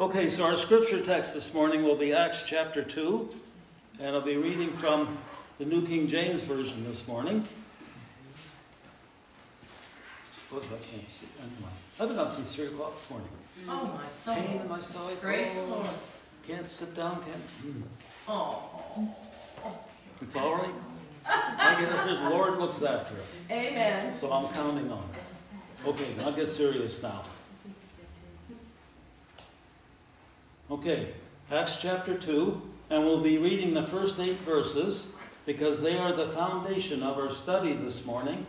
Okay, so our scripture text this morning will be Acts chapter 2, and I'll be reading from the New King James Version this morning. What's that? I can't see. Anyway, I've been up since 3 o'clock this morning. Oh, my Pain in soul. my side. Praise the Oh, Lord. Can't sit down, can't. hmm. Oh, It's all right. I get it. The Lord looks after us. amen. So I'm counting on it. Okay, I'll get serious now. Okay, Acts chapter 2, and we'll be reading the first eight verses because they are the foundation of our study this morning.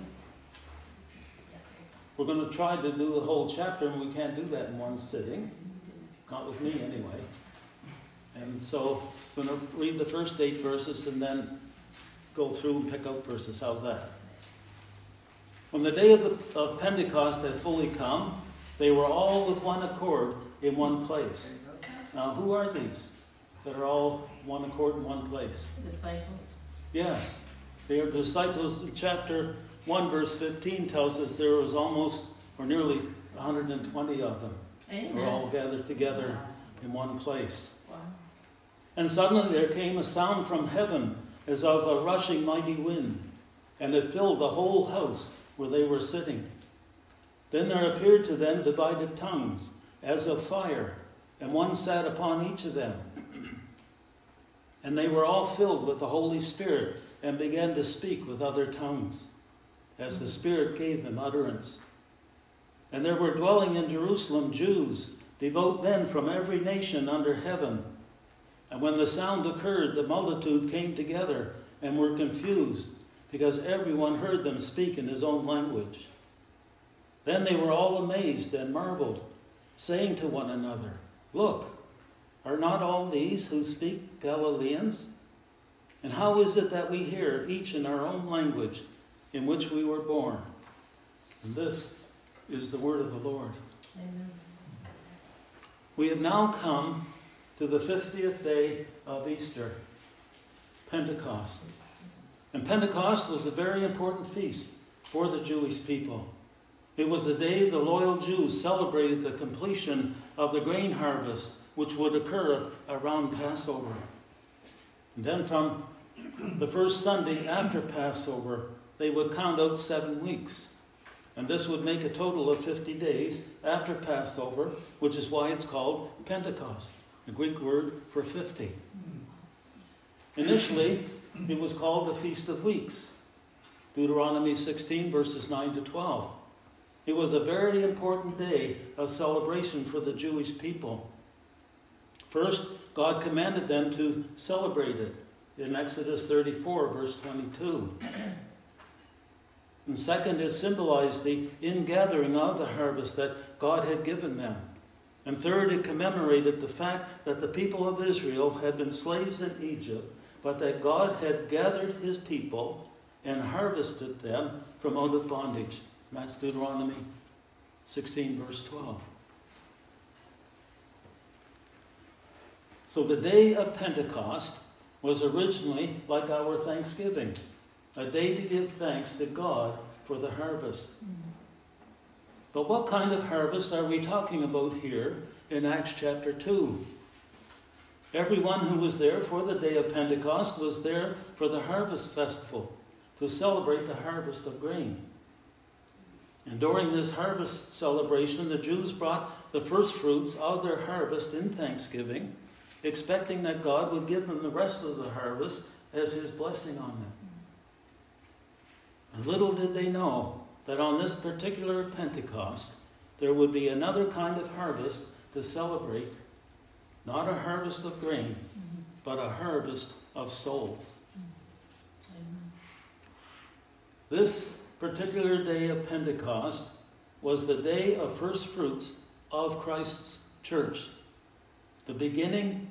We're going to try to do the whole chapter, and we can't do that in one sitting. Not with me, anyway. And so I'm going to read the first eight verses and then go through and pick out verses. How's that? When the day of, the, of Pentecost had fully come, they were all with one accord in one place. Now, who are these that are all one accord in one place? Disciples. Yes, they are disciples. Chapter 1, verse 15 tells us there was almost or nearly 120 of them. They were all gathered together in one place. Wow. And suddenly there came a sound from heaven as of a rushing mighty wind, and it filled the whole house where they were sitting. Then there appeared to them divided tongues, as of fire, and one sat upon each of them. And they were all filled with the Holy Spirit, and began to speak with other tongues, as the Spirit gave them utterance. And there were dwelling in Jerusalem Jews, devout men from every nation under heaven. And when the sound occurred, the multitude came together and were confused, because everyone heard them speak in his own language. Then they were all amazed and marveled, saying to one another, Look, are not all these who speak Galileans? And how is it that we hear each in our own language in which we were born? And this is the word of the Lord. Amen. We have now come to the 50th day of Easter, Pentecost. And Pentecost was a very important feast for the Jewish people. It was the day the loyal Jews celebrated the completion of the grain harvest, which would occur around Passover. And then from the first Sunday after Passover, they would count out seven weeks. And this would make a total of 50 days after Passover, which is why it's called Pentecost, the Greek word for 50. Initially, it was called the Feast of Weeks, Deuteronomy 16, verses 9 to 12. It was a very important day of celebration for the Jewish people. First, God commanded them to celebrate it in Exodus 34, verse 22. And second, it symbolized the ingathering of the harvest that God had given them. And third, it commemorated the fact that the people of Israel had been slaves in Egypt, but that God had gathered his people and harvested them from out of bondage. That's Deuteronomy 16, verse 12. So the day of Pentecost was originally like our Thanksgiving, a day to give thanks to God for the harvest. But what kind of harvest are we talking about here in Acts chapter 2? Everyone who was there for the day of Pentecost was there for the harvest festival to celebrate the harvest of grain. And during this harvest celebration, the Jews brought the first fruits of their harvest in thanksgiving, expecting that God would give them the rest of the harvest as his blessing on them. And little did they know that on this particular Pentecost, there would be another kind of harvest to celebrate not a harvest of grain, mm-hmm. but a harvest of souls. Mm-hmm. This particular day of Pentecost was the day of first fruits of Christ's church, the beginning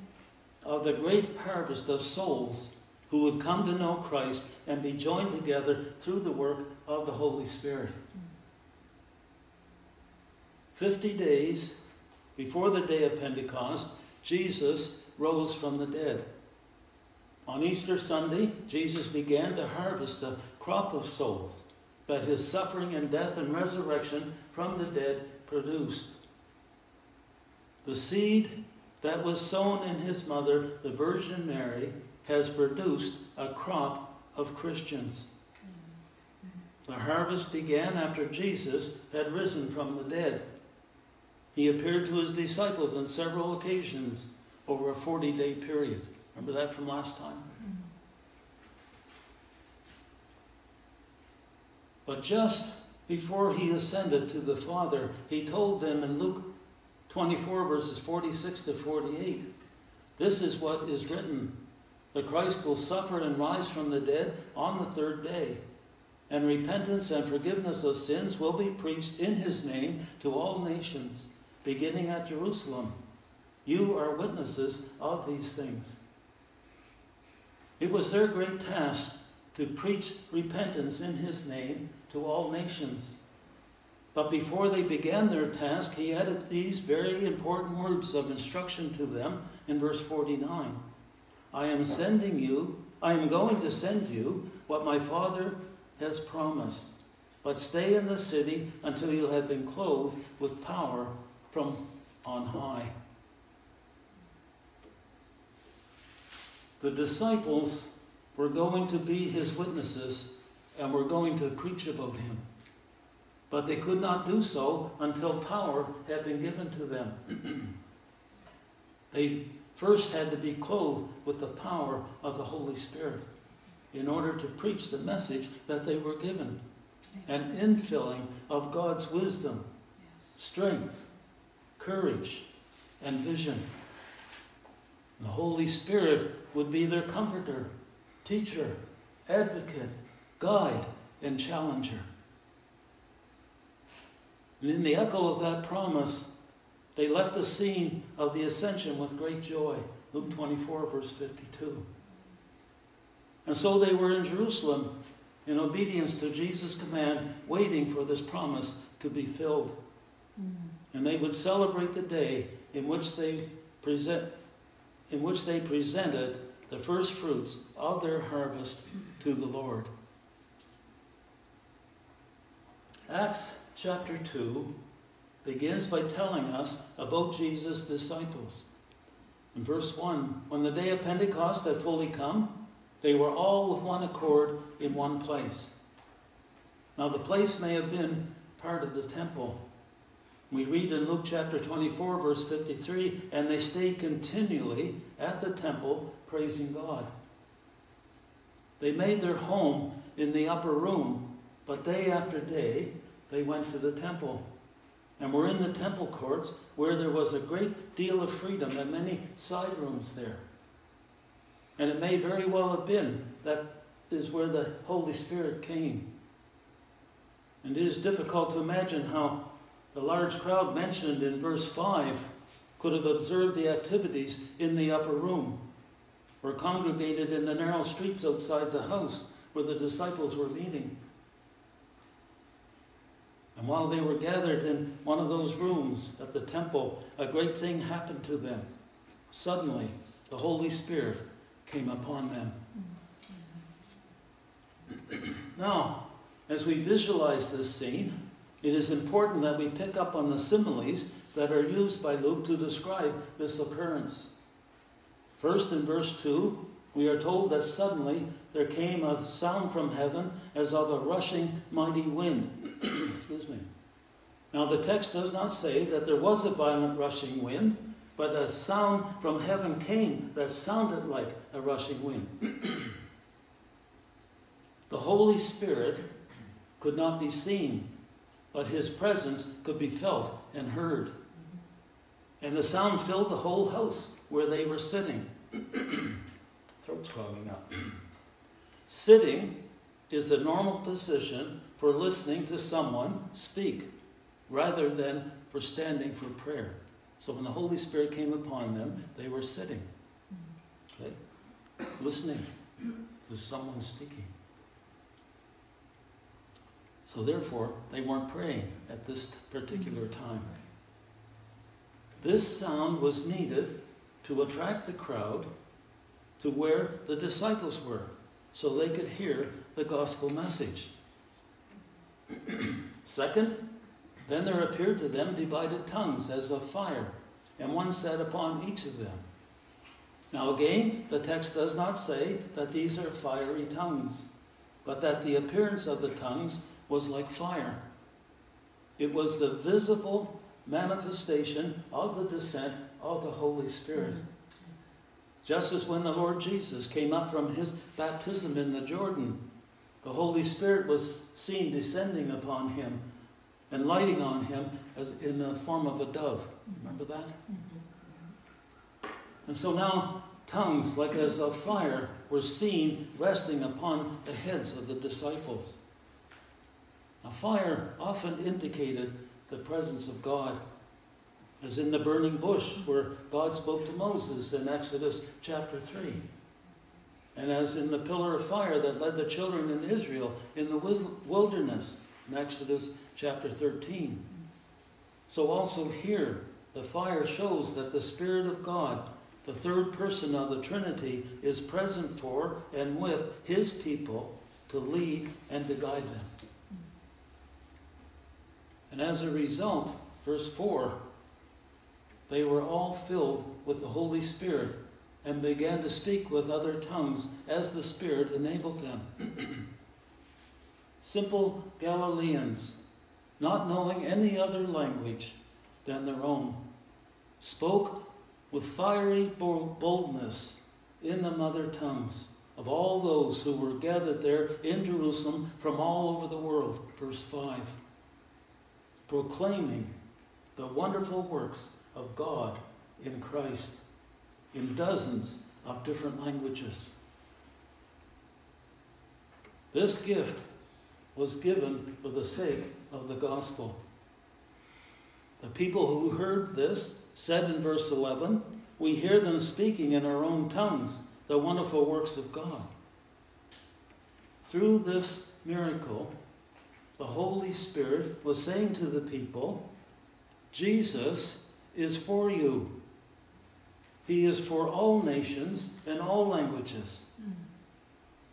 of the great harvest of souls who would come to know Christ and be joined together through the work of the Holy Spirit. Fifty days before the day of Pentecost, Jesus rose from the dead. On Easter Sunday, Jesus began to harvest a crop of souls that his suffering and death and resurrection from the dead produced. The seed that was sown in his mother, the Virgin Mary, has produced a crop of Christians. The harvest began after Jesus had risen from the dead. He appeared to his disciples on several occasions over a 40 day period. Remember that from last time? But just before he ascended to the Father, he told them in Luke 24, verses 46 to 48, this is what is written the Christ will suffer and rise from the dead on the third day. And repentance and forgiveness of sins will be preached in his name to all nations, beginning at Jerusalem. You are witnesses of these things. It was their great task to preach repentance in his name to all nations. But before they began their task, he added these very important words of instruction to them in verse 49. I am sending you, I am going to send you what my Father has promised. But stay in the city until you have been clothed with power from on high. The disciples were going to be his witnesses and were going to preach about him. But they could not do so until power had been given to them. they first had to be clothed with the power of the Holy Spirit in order to preach the message that they were given. An infilling of God's wisdom, strength, courage, and vision. The Holy Spirit would be their comforter, teacher, advocate, guide, and challenger. And in the echo of that promise, they left the scene of the ascension with great joy. Luke 24, verse 52. And so they were in Jerusalem in obedience to Jesus' command, waiting for this promise to be filled. Mm. And they would celebrate the day in which they present in which they presented the first fruits of their harvest to the Lord. Acts chapter 2 begins by telling us about Jesus' disciples. In verse 1, when the day of Pentecost had fully come, they were all with one accord in one place. Now, the place may have been part of the temple. We read in Luke chapter 24, verse 53, and they stayed continually at the temple praising God. They made their home in the upper room, but day after day they went to the temple and were in the temple courts where there was a great deal of freedom and many side rooms there. And it may very well have been that is where the Holy Spirit came. And it is difficult to imagine how the large crowd mentioned in verse 5 could have observed the activities in the upper room or congregated in the narrow streets outside the house where the disciples were meeting. And while they were gathered in one of those rooms at the temple, a great thing happened to them. Suddenly, the Holy Spirit came upon them. now, as we visualize this scene, it is important that we pick up on the similes that are used by Luke to describe this occurrence. First, in verse 2, we are told that suddenly there came a sound from heaven as of a rushing mighty wind. Excuse me. Now, the text does not say that there was a violent rushing wind, but a sound from heaven came that sounded like a rushing wind. the Holy Spirit could not be seen, but his presence could be felt and heard. And the sound filled the whole house where they were sitting. Throat's clogging up. Sitting is the normal position for listening to someone speak rather than for standing for prayer. So when the Holy Spirit came upon them, they were sitting, mm-hmm. okay, listening to someone speaking. So therefore, they weren't praying at this particular mm-hmm. time. This sound was needed to attract the crowd to where the disciples were so they could hear the gospel message. Second, then there appeared to them divided tongues as of fire, and one sat upon each of them. Now, again, the text does not say that these are fiery tongues, but that the appearance of the tongues was like fire. It was the visible manifestation of the descent of the Holy Spirit. Just as when the Lord Jesus came up from his baptism in the Jordan, the Holy Spirit was seen descending upon him and lighting on him as in the form of a dove. Remember that? And so now tongues, like as of fire, were seen resting upon the heads of the disciples. Now, fire often indicated the presence of God, as in the burning bush where God spoke to Moses in Exodus chapter 3, and as in the pillar of fire that led the children in Israel in the wilderness in Exodus chapter 13. So, also here, the fire shows that the Spirit of God, the third person of the Trinity, is present for and with his people to lead and to guide them. And as a result, verse 4, they were all filled with the Holy Spirit and began to speak with other tongues as the Spirit enabled them. Simple Galileans, not knowing any other language than their own, spoke with fiery boldness in the mother tongues of all those who were gathered there in Jerusalem from all over the world. Verse 5 proclaiming the wonderful works of God in Christ in dozens of different languages. This gift was given for the sake of the gospel. The people who heard this said in verse 11, We hear them speaking in our own tongues the wonderful works of God. Through this miracle, the Holy Spirit was saying to the people, Jesus is for you. He is for all nations and all languages.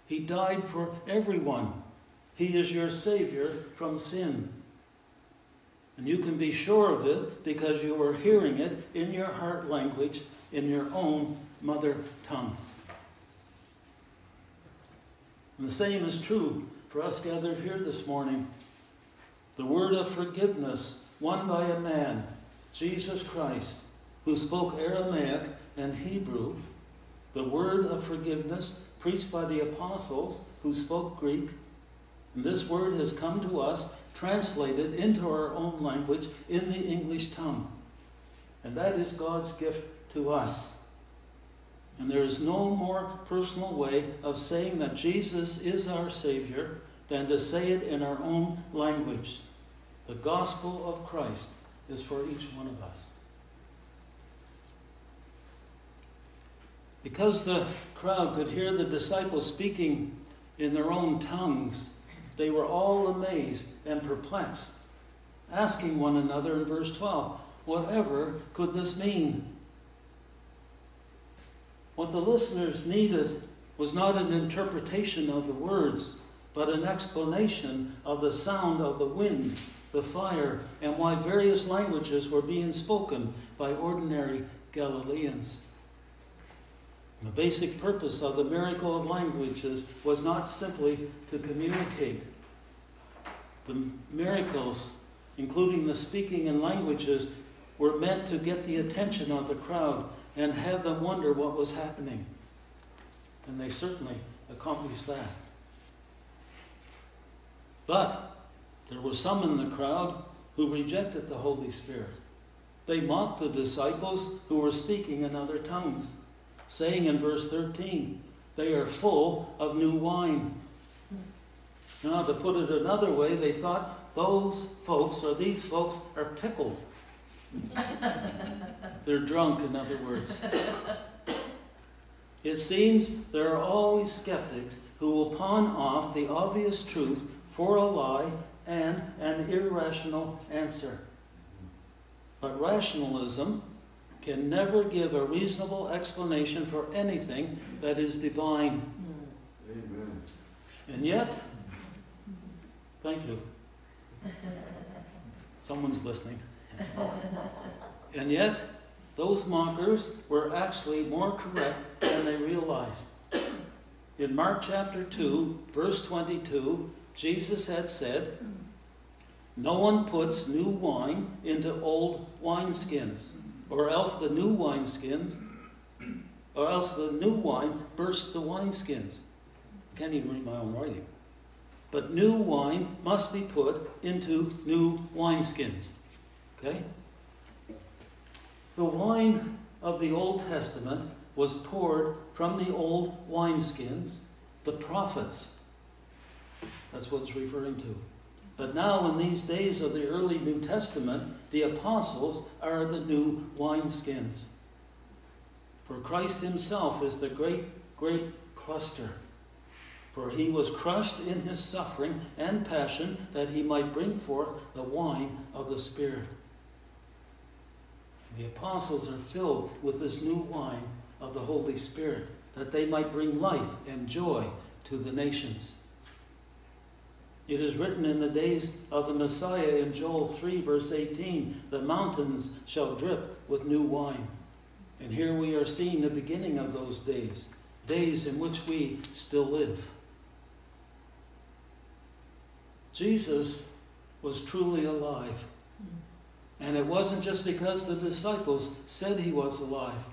He died for everyone. He is your Savior from sin. And you can be sure of it because you are hearing it in your heart language, in your own mother tongue. And the same is true for us gathered here this morning. The word of forgiveness won by a man, Jesus Christ, who spoke Aramaic and Hebrew. The word of forgiveness preached by the apostles who spoke Greek. And this word has come to us translated into our own language in the English tongue. And that is God's gift to us. And there is no more personal way of saying that Jesus is our Savior than to say it in our own language. The gospel of Christ is for each one of us. Because the crowd could hear the disciples speaking in their own tongues, they were all amazed and perplexed, asking one another in verse 12, Whatever could this mean? What the listeners needed was not an interpretation of the words, but an explanation of the sound of the wind, the fire, and why various languages were being spoken by ordinary Galileans. The basic purpose of the miracle of languages was not simply to communicate. The miracles, including the speaking in languages, were meant to get the attention of the crowd and have them wonder what was happening. And they certainly accomplished that. But there were some in the crowd who rejected the Holy Spirit. They mocked the disciples who were speaking in other tongues, saying in verse 13, They are full of new wine. Now, to put it another way, they thought those folks or these folks are pickled. They're drunk, in other words. It seems there are always skeptics who will pawn off the obvious truth for a lie and an irrational answer. But rationalism can never give a reasonable explanation for anything that is divine. Amen. And yet, thank you. Someone's listening. And yet, those mockers were actually more correct than they realized. In Mark chapter 2, verse 22, Jesus had said, No one puts new wine into old wineskins, or else the new wineskins, or else the new wine bursts the wineskins. I can't even read my own writing. But new wine must be put into new wineskins. Okay? The wine of the Old Testament was poured from the old wineskins, the prophets. That's what it's referring to. But now, in these days of the early New Testament, the apostles are the new wineskins. For Christ himself is the great, great cluster. For he was crushed in his suffering and passion that he might bring forth the wine of the Spirit. The apostles are filled with this new wine of the Holy Spirit, that they might bring life and joy to the nations. It is written in the days of the Messiah in Joel 3, verse 18 the mountains shall drip with new wine. And here we are seeing the beginning of those days, days in which we still live. Jesus was truly alive. And it wasn't just because the disciples said he was alive.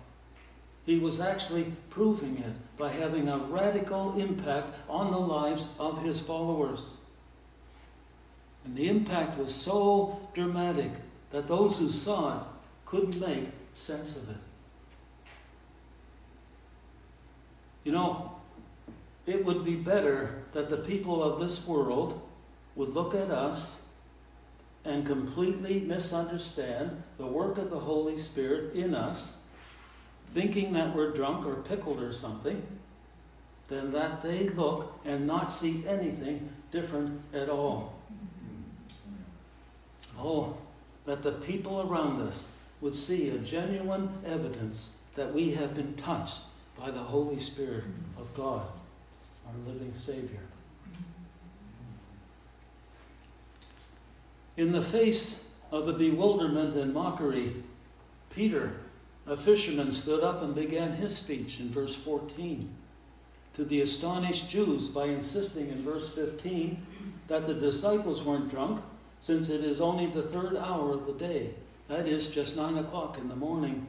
He was actually proving it by having a radical impact on the lives of his followers. And the impact was so dramatic that those who saw it couldn't make sense of it. You know, it would be better that the people of this world would look at us and completely misunderstand the work of the Holy Spirit in us, thinking that we're drunk or pickled or something, than that they look and not see anything different at all. Oh, that the people around us would see a genuine evidence that we have been touched by the Holy Spirit of God, our living Savior. In the face of the bewilderment and mockery, Peter, a fisherman, stood up and began his speech in verse 14 to the astonished Jews by insisting in verse 15 that the disciples weren't drunk, since it is only the third hour of the day, that is, just nine o'clock in the morning,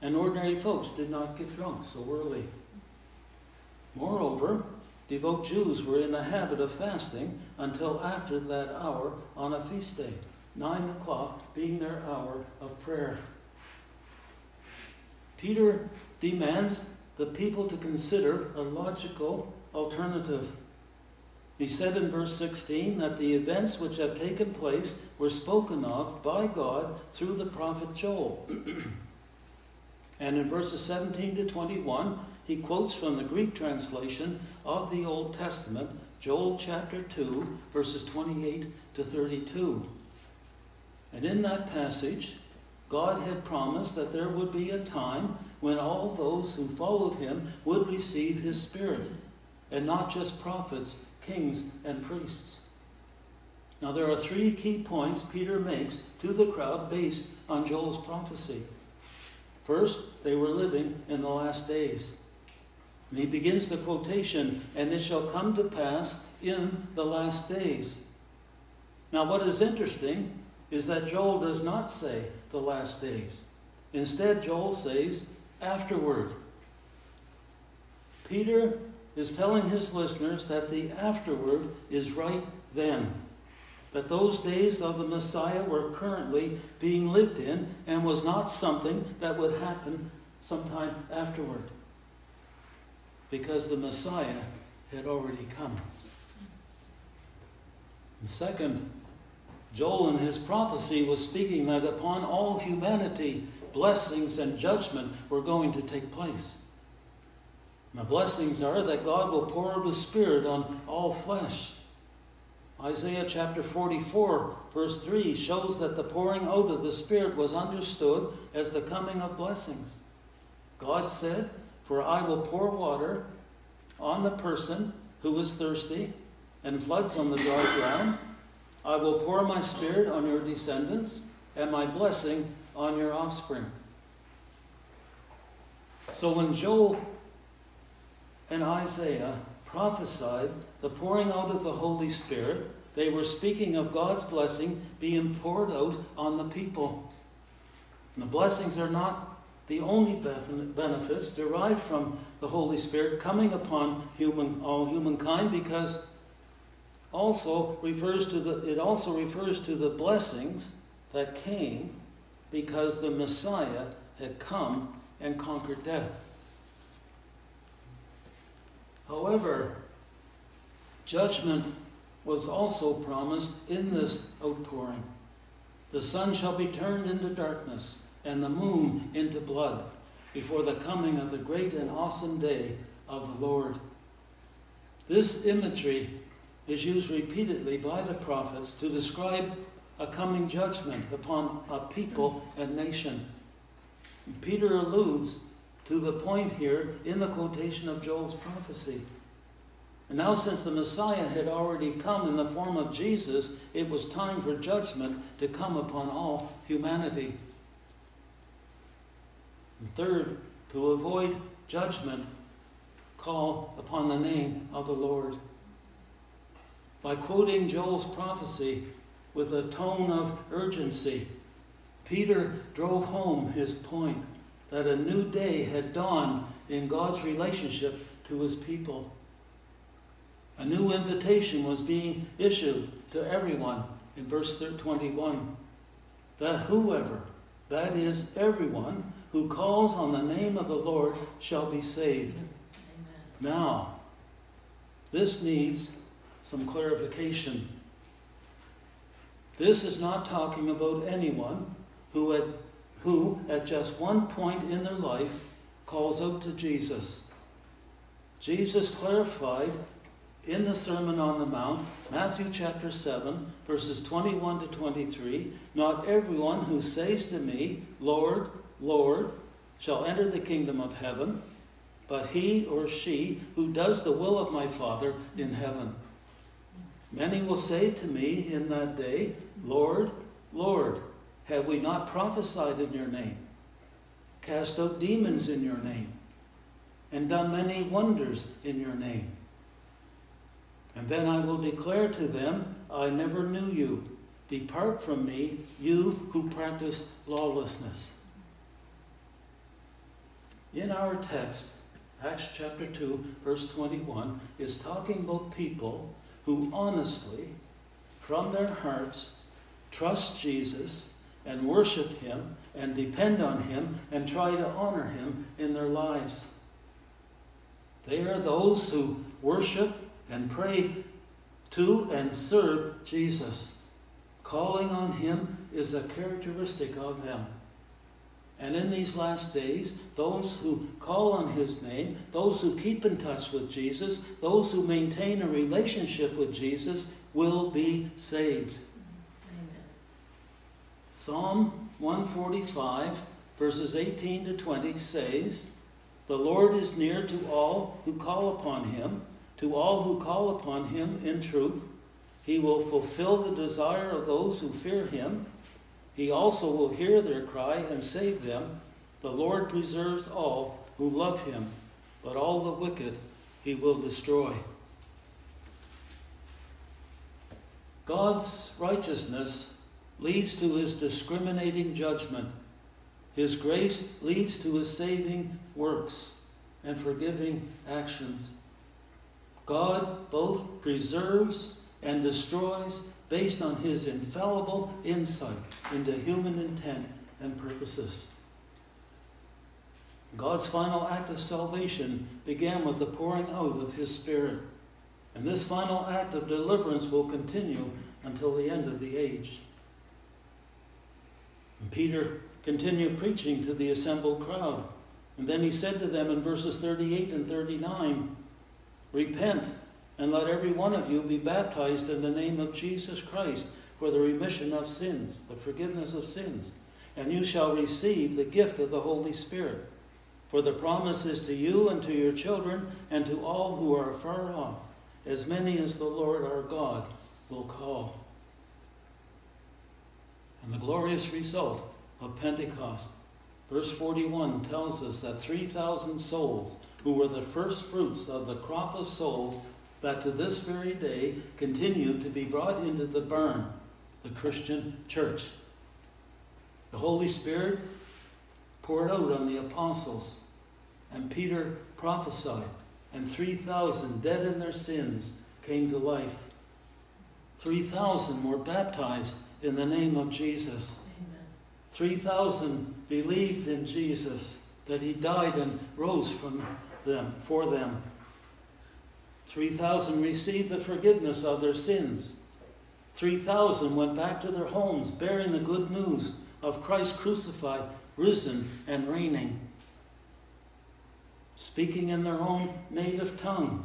and ordinary folks did not get drunk so early. Moreover, devout Jews were in the habit of fasting until after that hour on a feast day, nine o'clock being their hour of prayer. Peter demands the people to consider a logical alternative. He said in verse 16 that the events which have taken place were spoken of by God through the prophet Joel. and in verses 17 to 21, he quotes from the Greek translation of the Old Testament, Joel chapter 2, verses 28 to 32. And in that passage, God had promised that there would be a time when all those who followed him would receive his Spirit, and not just prophets, kings, and priests. Now, there are three key points Peter makes to the crowd based on Joel's prophecy. First, they were living in the last days. And he begins the quotation, and it shall come to pass in the last days. Now, what is interesting is that Joel does not say the last days. Instead, Joel says afterward. Peter is telling his listeners that the afterward is right then. That those days of the Messiah were currently being lived in and was not something that would happen sometime afterward because the Messiah had already come. And second, Joel in his prophecy was speaking that upon all humanity, blessings and judgment were going to take place. And the blessings are that God will pour out Spirit on all flesh. Isaiah chapter 44, verse 3, shows that the pouring out of the Spirit was understood as the coming of blessings. God said, for I will pour water on the person who is thirsty and floods on the dry ground. I will pour my spirit on your descendants and my blessing on your offspring. So when Joel and Isaiah prophesied the pouring out of the Holy Spirit, they were speaking of God's blessing being poured out on the people. And the blessings are not the only benefits derived from the Holy Spirit coming upon human all humankind because also refers to the it also refers to the blessings that came because the Messiah had come and conquered death. However, judgment was also promised in this outpouring. The sun shall be turned into darkness, and the moon into blood, before the coming of the great and awesome day of the Lord. This imagery is used repeatedly by the prophets to describe a coming judgment upon a people and nation. Peter alludes to the point here in the quotation of Joel's prophecy. And now, since the Messiah had already come in the form of Jesus, it was time for judgment to come upon all humanity. And third, to avoid judgment, call upon the name of the Lord. By quoting Joel's prophecy with a tone of urgency, Peter drove home his point that a new day had dawned in God's relationship to his people. A new invitation was being issued to everyone in verse 21 that whoever, that is, everyone, who calls on the name of the Lord shall be saved. Amen. Now, this needs some clarification. This is not talking about anyone who at, who, at just one point in their life, calls out to Jesus. Jesus clarified in the Sermon on the Mount, Matthew chapter 7, verses 21 to 23 Not everyone who says to me, Lord, Lord, shall enter the kingdom of heaven, but he or she who does the will of my Father in heaven. Many will say to me in that day, Lord, Lord, have we not prophesied in your name, cast out demons in your name, and done many wonders in your name? And then I will declare to them, I never knew you. Depart from me, you who practice lawlessness. In our text, Acts chapter 2, verse 21, is talking about people who honestly, from their hearts, trust Jesus and worship Him and depend on Him and try to honor Him in their lives. They are those who worship and pray to and serve Jesus. Calling on Him is a characteristic of them. And in these last days, those who call on His name, those who keep in touch with Jesus, those who maintain a relationship with Jesus will be saved. Amen. Psalm 145, verses 18 to 20 says, The Lord is near to all who call upon Him to all who call upon him in truth. He will fulfill the desire of those who fear him. He also will hear their cry and save them. The Lord preserves all who love him, but all the wicked he will destroy. God's righteousness leads to his discriminating judgment. His grace leads to his saving works and forgiving actions. God both preserves and destroys based on his infallible insight into human intent and purposes. God's final act of salvation began with the pouring out of his Spirit. And this final act of deliverance will continue until the end of the age. And Peter continued preaching to the assembled crowd. And then he said to them in verses 38 and 39 Repent, and let every one of you be baptized in the name of Jesus Christ for the remission of sins, the forgiveness of sins, and you shall receive the gift of the Holy Spirit. For the promise is to you and to your children and to all who are far off, as many as the Lord our God will call. And the glorious result of Pentecost, Verse 41 tells us that 3,000 souls, who were the first fruits of the crop of souls that to this very day continue to be brought into the burn, the Christian church. The Holy Spirit poured out on the apostles, and Peter prophesied, and 3,000 dead in their sins came to life. 3,000 were baptized in the name of Jesus. 3,000 believed in Jesus, that he died and rose from them, for them. 3,000 received the forgiveness of their sins. 3,000 went back to their homes bearing the good news of Christ crucified, risen, and reigning. Speaking in their own native tongue,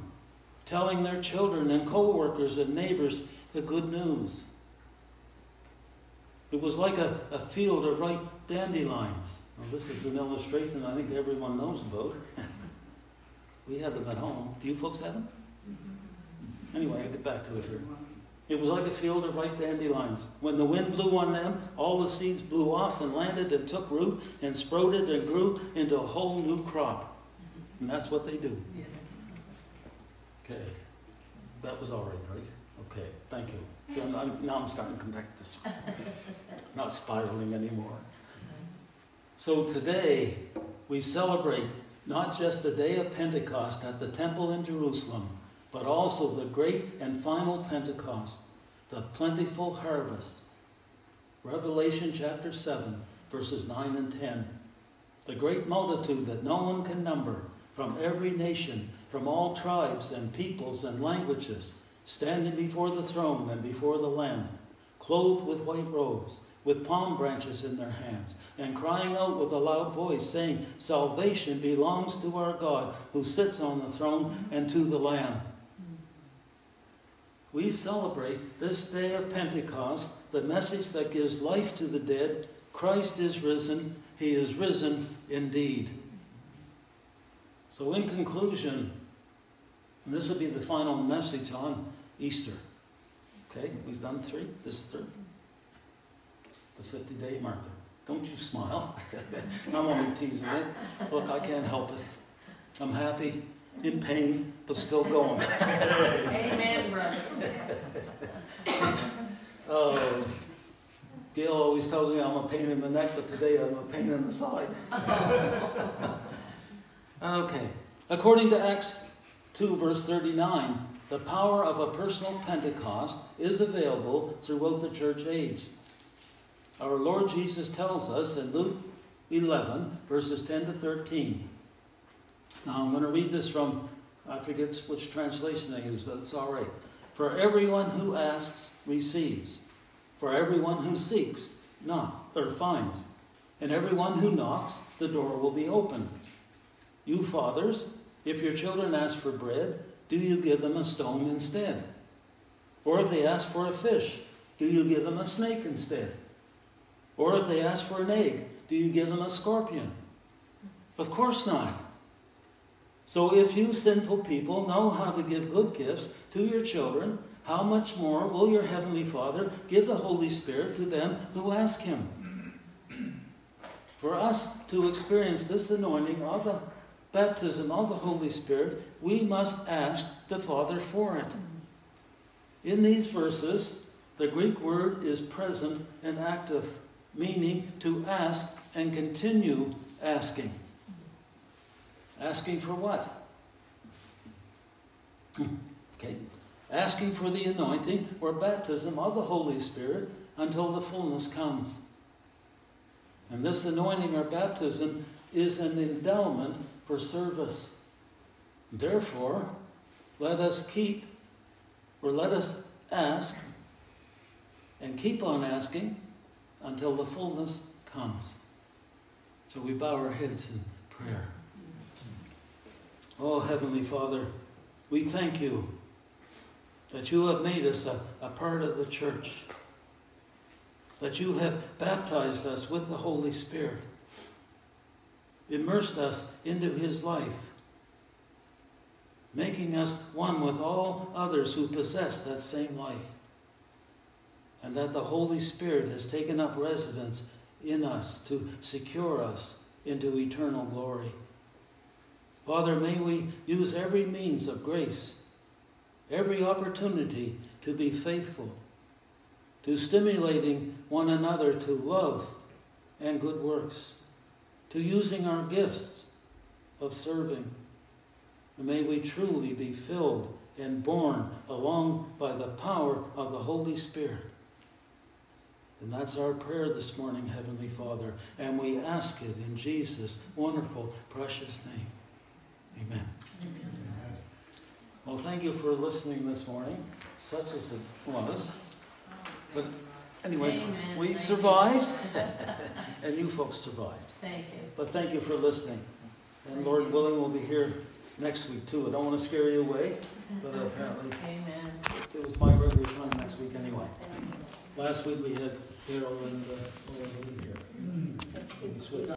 telling their children and co workers and neighbors the good news. It was like a, a field of ripe dandelions. This is an illustration I think everyone knows about. we have them at home. Do you folks have them? Anyway, I'll get back to it here. It was like a field of ripe dandelions. When the wind blew on them, all the seeds blew off and landed and took root and sprouted and grew into a whole new crop. And that's what they do. Okay. That was all right, right? Okay, thank you. So I'm, I'm, now I'm starting to come back to this. Not spiraling anymore. So today we celebrate not just the day of Pentecost at the temple in Jerusalem, but also the great and final Pentecost, the plentiful harvest. Revelation chapter 7, verses 9 and 10. The great multitude that no one can number, from every nation, from all tribes and peoples and languages, standing before the throne and before the Lamb, clothed with white robes, with palm branches in their hands, and crying out with a loud voice, saying, Salvation belongs to our God who sits on the throne and to the Lamb we celebrate this day of Pentecost, the message that gives life to the dead. Christ is risen. He is risen indeed. So, in conclusion, this will be the final message on Easter. Okay, we've done three. This is third. The 50 day marker. Don't you smile. I'm only teasing it. Look, I can't help it. I'm happy in pain, but still going. Amen, brother. uh, Gail always tells me I'm a pain in the neck, but today I'm a pain in the side. okay. According to Acts 2, verse 39, the power of a personal Pentecost is available throughout the church age. Our Lord Jesus tells us in Luke 11, verses 10 to 13. Now I'm going to read this from, I forget which translation they use, but it's all right. For everyone who asks receives. For everyone who seeks, knock, or finds. And everyone who knocks, the door will be opened. You fathers, if your children ask for bread, do you give them a stone instead? Or if they ask for a fish, do you give them a snake instead? Or if they ask for an egg, do you give them a scorpion? Of course not. So if you sinful people know how to give good gifts to your children, how much more will your heavenly Father give the Holy Spirit to them who ask him? For us to experience this anointing of the baptism of the Holy Spirit, we must ask the Father for it. In these verses, the Greek word is present and active, meaning to ask and continue asking. Asking for what? Okay. Asking for the anointing or baptism of the Holy Spirit until the fullness comes. And this anointing or baptism is an endowment for service. Therefore, let us keep, or let us ask, and keep on asking until the fullness comes. So we bow our heads in prayer. Oh, Heavenly Father, we thank you that you have made us a, a part of the church, that you have baptized us with the Holy Spirit, immersed us into his life, making us one with all others who possess that same life, and that the Holy Spirit has taken up residence in us to secure us into eternal glory. Father, may we use every means of grace, every opportunity to be faithful, to stimulating one another to love and good works, to using our gifts of serving. And may we truly be filled and borne along by the power of the Holy Spirit. And that's our prayer this morning, Heavenly Father. And we ask it in Jesus' wonderful, precious name. Amen. Well, thank you for listening this morning, such as it was. But anyway, Amen. we Thank you. survived, and you folks survived. Thank you. But thank you for listening. And Lord willing, we'll be here next week too. I don't want to scare you away, but apparently Amen. it was my regular time next week anyway. Last week we had Carol and uh, Owen here. So we switched.